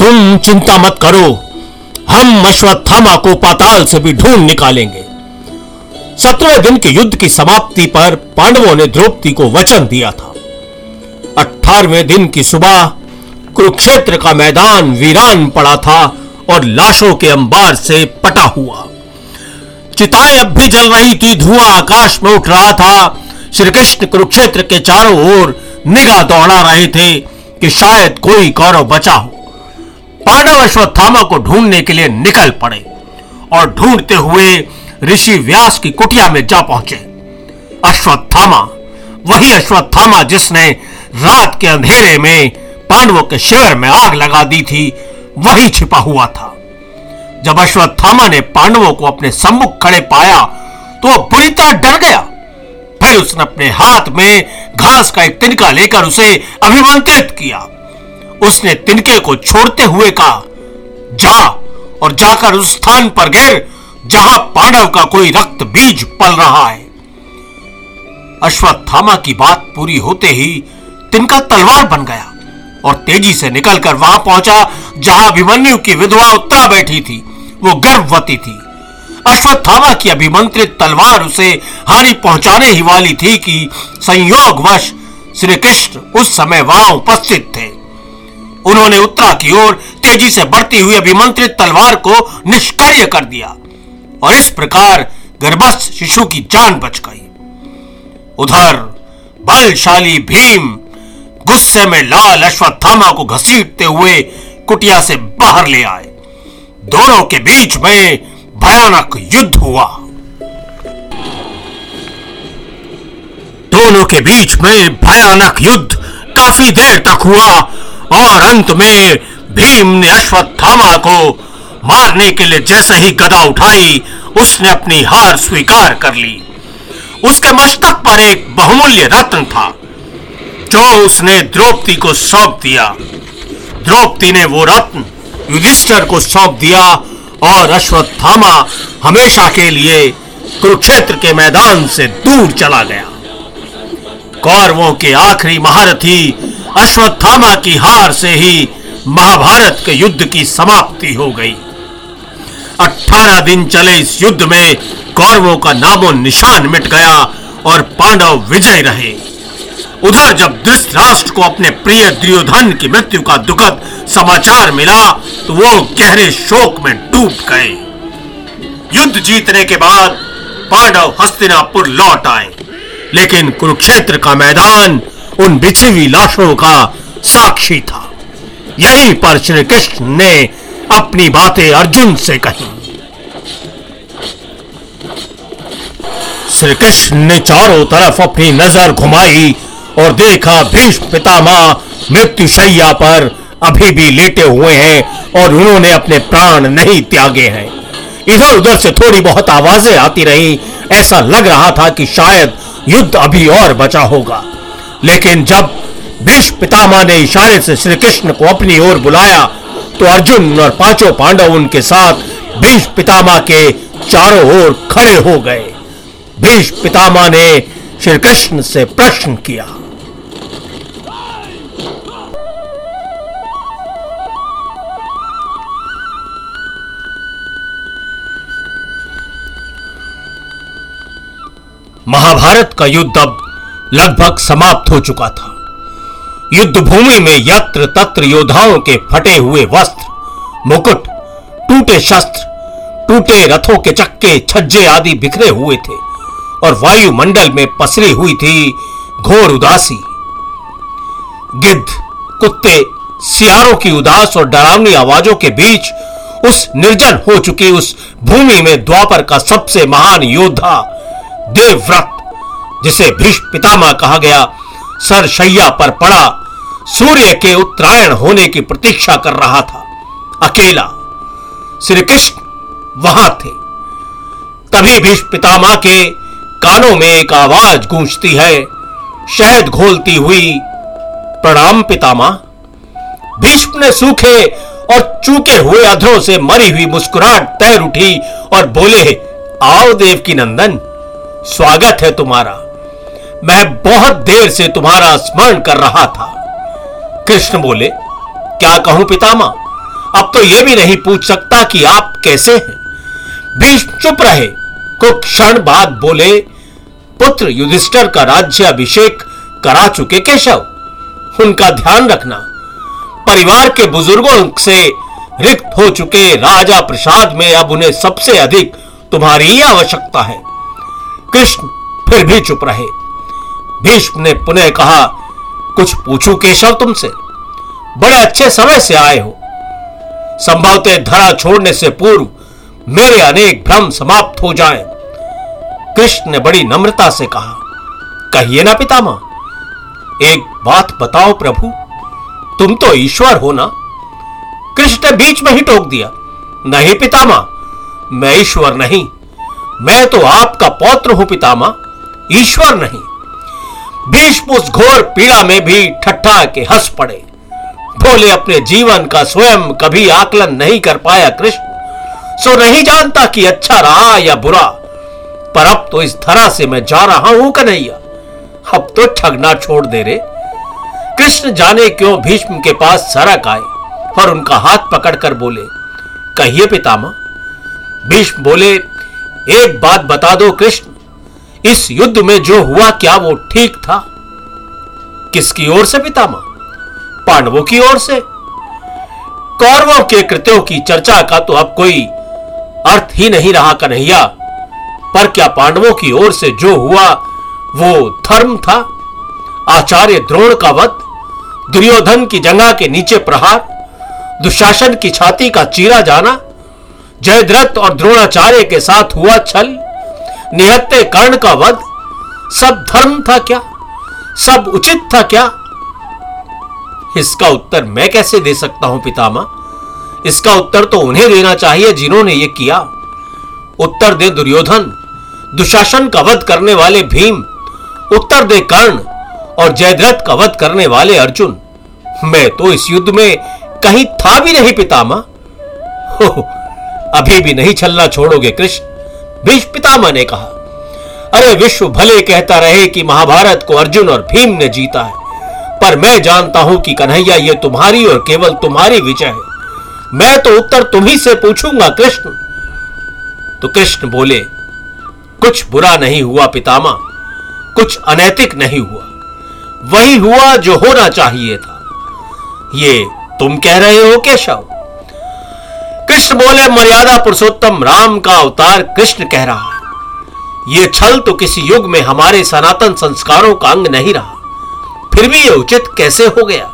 तुम चिंता मत करो। हम अश्वत्थामा को पाताल से भी ढूंढ निकालेंगे। सत्रह दिन के युद्ध की समाप्ति पर पांडवों ने द्रौपदी को वचन दिया था। अठारहवें दिन की सुबह कुरुक्षेत्र का मैदान वीरान पड़ा था और लाशों के अंबार से पटा हुआ। चिताएँ अब भी जल रही थी, धुआँ आकाश में उठ रहा था। श्री कृष्ण कुरुक्षेत्र के चारों ओर निगाह दौड़ा रहे थे कि शायद कोई कौरव बचा हो। पांडव अश्वत्थामा को ढूँढने के लिए निकल पड़े और ढूंढते हुए ऋषि व्यास की कुटिया में जा पहुँचे। अश्वत्थामा, वही अश्वत्थामा जिसने रात के अंधेरे में पांडवों के शिविर में आग लगा दी थी, वही छिपा हुआ था। जब अश्वत्थामा ने पांडवों को अपने सम्मुख खड़े पाया तो वह बुरी तरह डर गया। फिर उसने अपने हाथ में घास का एक तिनका लेकर उसे अभिमंत्रित किया। उसने तिनके को छोड़ते हुए कहा, जा और जाकर उस स्थान पर गिर, जहाँ पांडव का कोई रक्त बीज पल रहा है। अश्वत्थामा की बात पूरी होते ही तिनका तलवार बन गया और तेज़ी से निकलकर वहाँ पहुँचा, जहाँ अभिमन्यु की विधवा उत्तरा बैठी थी। वो गर्भवती थी। अश्वत्थामा की अभिमंत्रित तलवार उसे हानि पहुँचाने ही वाली थी कि संयोगवश श्री कृष्ण उस समय वहाँ उपस्थित थे। उन्होंने उत्तरा की ओर तेज़ी से बढ़ती हुई अभिमंत्रित तलवार को निष्क्रिय कर दिया और इस प्रकार गर्भस्थ शिशु की जान बच गई। उधर बलशाली भीम गुस्से में लाल अश्वत्थामा को घसीटते हुए कुटिया से बाहर ले आए। दोनों के बीच में भयानक युद्ध हुआ। दोनों के बीच में भयानक युद्ध काफ़ी देर तक हुआ। और अंत में भीम ने अश्वत्थामा को मारने के लिए जैसे ही गदा उठाई, उसने अपनी हार स्वीकार कर ली। उसके मस्तक पर एक बहुमूल्य रत्न था, जो उसने द्रौपदी को सौंप दिया। द्रौपदी ने वो रत्न युधिष्ठर को सौंप दिया और अश्वत्थामा हमेशा के लिए कुरुक्षेत्र के मैदान से दूर चला गया। कौरवों के आखिरी महारथी अश्वत्थामा की हार से ही महाभारत के युद्ध की समाप्ति हो गई। अठारह दिन चले इस युद्ध में कौरवों का नामो निशान मिट गया और पांडव विजय रहे। उधर जब धृतराष्ट्र को अपने प्रिय दुर्योधन की मृत्यु का दुखद समाचार मिला तो वो गहरे शोक में डूब गए। युद्ध जीतने के बाद पांडव हस्तिनापुर लौट आए। लेकिन कुरुक्षेत्र का मैदान उन बिछी हुई लाशों का साक्षी था। यहीं पर श्री कृष्ण ने अपनी बातें अर्जुन से कही। श्री कृष्ण ने चारों तरफ़ अपनी नज़र घुमाई और देखा भीष्म पितामह मृत्युशैया पर अभी भी लेटे हुए हैं और उन्होंने अपने प्राण नहीं त्यागे हैं। इधर उधर से थोड़ी बहुत आवाज़ें आती रही, ऐसा लग रहा था कि शायद युद्ध अभी और बचा होगा। लेकिन जब भीष्म पितामह ने इशारे से श्री कृष्ण को अपनी ओर बुलाया तो अर्जुन और पाँचों पांडव उनके साथ भीष्म पितामह के चारों ओर खड़े हो गए। भीष्म पितामह ने श्री कृष्ण से प्रश्न किया। महाभारत का युद्ध अब लगभग समाप्त हो चुका था। युद्ध भूमि में यत्र तत्र योद्धाओं के फटे हुए वस्त्र, मुकुट, टूटे शस्त्र, टूटे रथों के चक्के, छज्जे आदि बिखरे हुए थे और वायुमंडल में पसरी हुई थी घोर उदासी। गिद्ध, कुत्ते, सियारों की उदास और डरावनी आवाजों के बीच उस निर्जन हो चुकी उस भूमि में द्वापर का सबसे महान योद्धा देवव्रत जिसे भीष्म पितामह कहा गया, सर शैया पर पड़ा, सूर्य के उत्तरायण होने की प्रतीक्षा कर रहा था। अकेला श्री कृष्ण वहाँ थे। तभी भीष्म पितामह के कानों में एक आवाज़ गूंजती है, शहद घोलती हुई, प्रणाम पितामह। भीष्म ने सूखे और चूके हुए अधरों से मरी हुई मुस्कुराहट तैर उठी और बोले, आओ देव की नंदन, स्वागत है तुम्हारा। मैं बहुत देर से तुम्हारा स्मरण कर रहा था। कृष्ण बोले, क्या कहूँ पितामा अब तो यह भी नहीं पूछ सकता कि आप कैसे हैं। भीष्म चुप रहे। कुछ क्षण बाद बोले, पुत्र युधिष्ठर का राज्य अभिषेक करा चुके केशव। उनका ध्यान रखना। परिवार के बुज़ुर्गों से रिक्त हो चुके राजा प्रसाद में अब उन्हें सबसे अधिक तुम्हारी आवश्यकता है। कृष्ण फिर भी चुप रहे। भीष्म ने पुनः कहा, कुछ पूछू केशव तुमसे? बड़े अच्छे समय से आए हो। संभवतः धरा छोड़ने से पूर्व मेरे अनेक भ्रम समाप्त हो जाएँ। कृष्ण ने बड़ी नम्रता से कहा, कहिए ना पितामह, एक बात बताओ प्रभु, तुम तो ईश्वर हो ना? कृष्ण ने बीच में ही टोक दिया, नहीं पितामह, मैं ईश्वर नहीं, मैं तो आपका पौत्र हूँ पितामा ईश्वर नहीं। भीष्म उस घोर पीड़ा में भी ठट्ठा के हंस पड़े। बोले अपने जीवन का स्वयं कभी आकलन नहीं कर पाया कृष्ण। सो नहीं जानता कि अच्छा रहा या बुरा, पर अब तो इस धरा से मैं जा रहा हूँ कन्हैया। अब तो ठगना छोड़ दे रे। कृष्ण जाने क्यों भीष्म के पास सरक आए और उनका हाथ पकड़कर बोले, कहिए पितामह। भीष्म बोले, एक बात बता दो कृष्ण इस युद्ध में जो हुआ क्या वो ठीक था? किसकी ओर से पितामह? पांडवों की ओर से? कौरवों के कृत्यों की चर्चा का तो अब कोई अर्थ ही नहीं रहा कन्हैया। पर क्या पांडवों की ओर से जो हुआ वो धर्म था? आचार्य द्रोण का वध, दुर्योधन की जंगा के नीचे प्रहार, दुशासन की छाती का चीरा जाना, जयद्रथ और द्रोणाचार्य के साथ हुआ छल निहत्ते कर्ण का वध। सब धर्म था क्या? सब उचित था क्या? इसका उत्तर मैं कैसे दे सकता हूँ पितामा इसका उत्तर तो उन्हें देना चाहिए जिन्होंने यह किया। उत्तर दे दुर्योधन। दुशासन का वध करने वाले भीम। उत्तर दे कर्ण और जयद्रथ का वध करने वाले अर्जुन। मैं तो इस युद्ध में कहीं था भी नहीं पितामा अभी भी नहीं चलना छोड़ोगे कृष्ण। भीष्म पितामह ने कहा, अरे विश्व भले कहता रहे कि महाभारत को अर्जुन और भीम ने जीता है, पर मैं जानता हूँ कि कन्हैया ये तुम्हारी और केवल तुम्हारी विजय है। मैं तो उत्तर तुम्ही से पूछूँगा, कृष्ण। तो कृष्ण बोले, कुछ बुरा नहीं हुआ पितामा कुछ अनैतिक नहीं हुआ, वही हुआ जो होना चाहिए था। ये तुम कह रहे हो, केशव? कृष्ण बोले मर्यादा पुरुषोत्तम राम का अवतार कृष्ण कह रहा है। ये छल तो किसी युग में हमारे सनातन संस्कारों का अंग नहीं रहा। फिर भी ये उचित कैसे हो गया?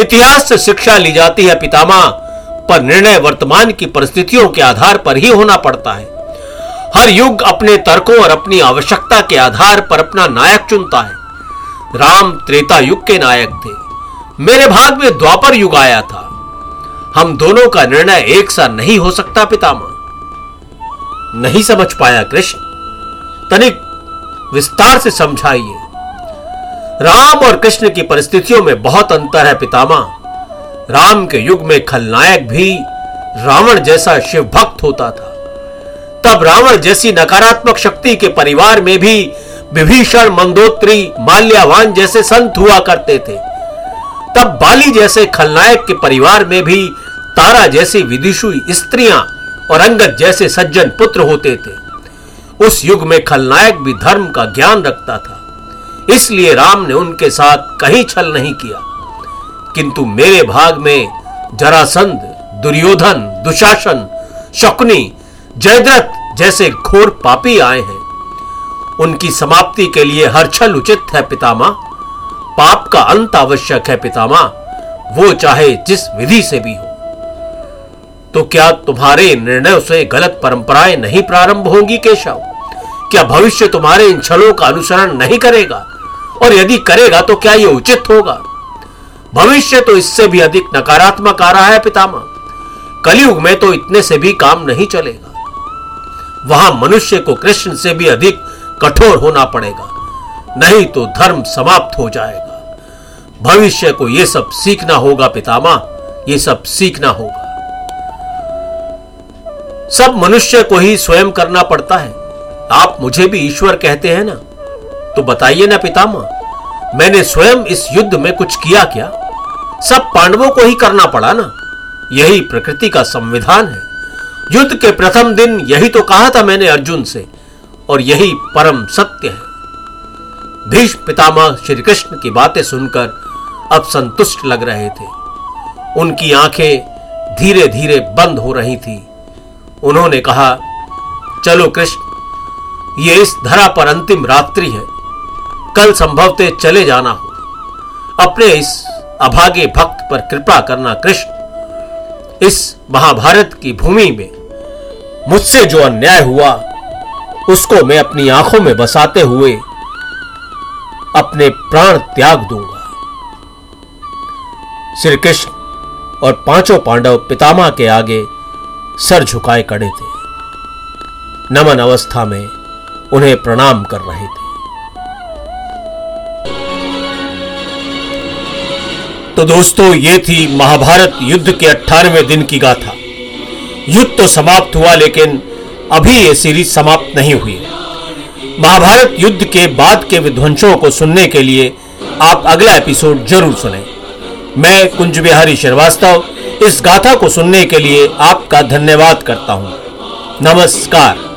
इतिहास से शिक्षा ली जाती है पितामा पर निर्णय वर्तमान की परिस्थितियों के आधार पर ही होना पड़ता है। हर युग अपने तर्कों और अपनी आवश्यकता के आधार पर अपना नायक चुनता है। राम त्रेता युग के नायक थे। मेरे भाग में द्वापर युग आया था। हम दोनों का निर्णय एक सा नहीं हो सकता, पितामह। नहीं समझ पाया कृष्ण। तनिक विस्तार से समझाइए। राम और कृष्ण की परिस्थितियों में बहुत अंतर है पितामा राम के युग में खलनायक भी रावण जैसा शिव भक्त होता था। तब रावण जैसी नकारात्मक शक्ति के परिवार में भी विभीषण, मंदोत्री, माल्यावान जैसे संत हुआ करते थे। तब बाली जैसे खलनायक के परिवार में भी तारा जैसी विदिशु स्त्रियाँ और अंगद जैसे सज्जन पुत्र होते थे। उस युग में खलनायक भी धर्म का ज्ञान रखता था। इसलिए राम ने उनके साथ कहीं छल नहीं किया। किंतु मेरे भाग में जरासंध, दुर्योधन, दुशासन, शकुनी, जयद्रथ जैसे घोर पापी आए हैं। उनकी समाप्ति के लिए हर छल उचित है पितामा पाप का अंत आवश्यक है पितामा वो चाहे जिस विधि से भी हो। तो क्या तुम्हारे निर्णय से गलत परंपराएँ नहीं प्रारंभ होंगी, केशव? क्या भविष्य तुम्हारे इन छलों का अनुसरण नहीं करेगा? और यदि करेगा तो क्या यह उचित होगा? भविष्य तो इससे भी अधिक नकारात्मक आ रहा है, पितामह। कलयुग में तो इतने से भी काम नहीं चलेगा। वहाँ मनुष्य को कृष्ण से भी अधिक कठोर होना पड़ेगा, नहीं तो धर्म समाप्त हो जाएगा। भविष्य को यह सब सीखना होगा पितामा ये सब सीखना होगा। सब मनुष्य को ही स्वयं करना पड़ता है। आप मुझे भी ईश्वर कहते हैं ना? तो बताइए ना पितामह, मैंने स्वयं इस युद्ध में कुछ किया क्या? सब पांडवों को ही करना पड़ा ना? यही प्रकृति का संविधान है। युद्ध के प्रथम दिन यही तो कहा था मैंने अर्जुन से, और यही परम सत्य है। भीष्म पितामह श्री कृष्ण की बातें सुनकर अब संतुष्ट लग रहे थे। उनकी आँखें धीरे धीरे बंद हो रही थी। उन्होंने कहा, चलो कृष्ण, ये इस धरा पर अंतिम रात्रि है। कल संभवते चले जाना हो। अपने इस अभागे भक्त पर कृपा करना कृष्ण। इस महाभारत की भूमि में मुझसे जो अन्याय हुआ, उसको मैं अपनी आँखों में बसाते हुए अपने प्राण त्याग दूँगा। श्री कृष्ण और पाँचों पांडव पितामह के आगे सर झुकाए खड़े थे। नमन अवस्था में उन्हें प्रणाम कर रहे थे। तो दोस्तों, ये थी महाभारत युद्ध के अट्ठारहवें दिन की गाथा। युद्ध तो समाप्त हुआ, लेकिन अभी ये सीरीज़ समाप्त नहीं हुई है। महाभारत युद्ध के बाद के विध्वंसों को सुनने के लिए आप अगला एपिसोड ज़रूर सुने। मैं कुंज बिहारी श्रीवास्तव इस गाथा को सुनने के लिए आपका धन्यवाद करता हूँ। नमस्कार।